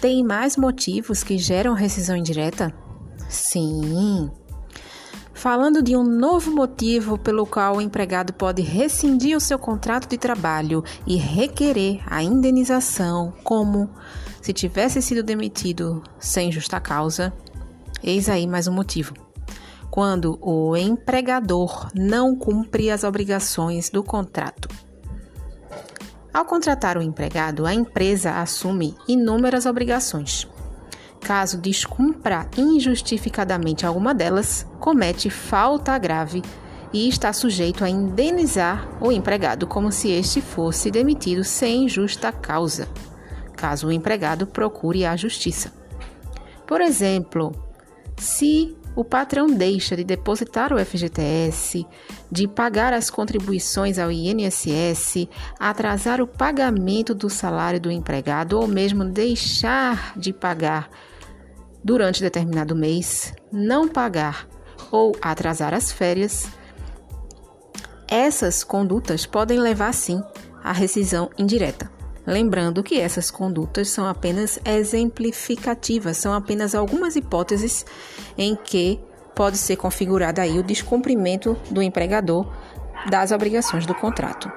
Tem mais motivos que geram rescisão indireta? Sim. Falando de um novo motivo pelo qual o empregado pode rescindir o seu contrato de trabalho e requerer a indenização, como se tivesse sido demitido sem justa causa, eis aí mais um motivo. Quando o empregador não cumpre as obrigações do contrato. Ao contratar o empregado, a empresa assume inúmeras obrigações caso descumpra injustificadamente alguma delas, comete falta grave e está sujeito a indenizar o empregado como se este fosse demitido sem justa causa, caso o empregado procure a justiça. Por exemplo, se o patrão deixa de depositar o FGTS, de pagar as contribuições ao INSS, atrasar o pagamento do salário do empregado ou mesmo deixar de pagar durante determinado mês, não pagar ou atrasar as férias, essas condutas podem levar sim à rescisão indireta. Lembrando que essas condutas são apenas exemplificativas, são apenas algumas hipóteses em que pode ser configurado aí o descumprimento do empregador das obrigações do contrato.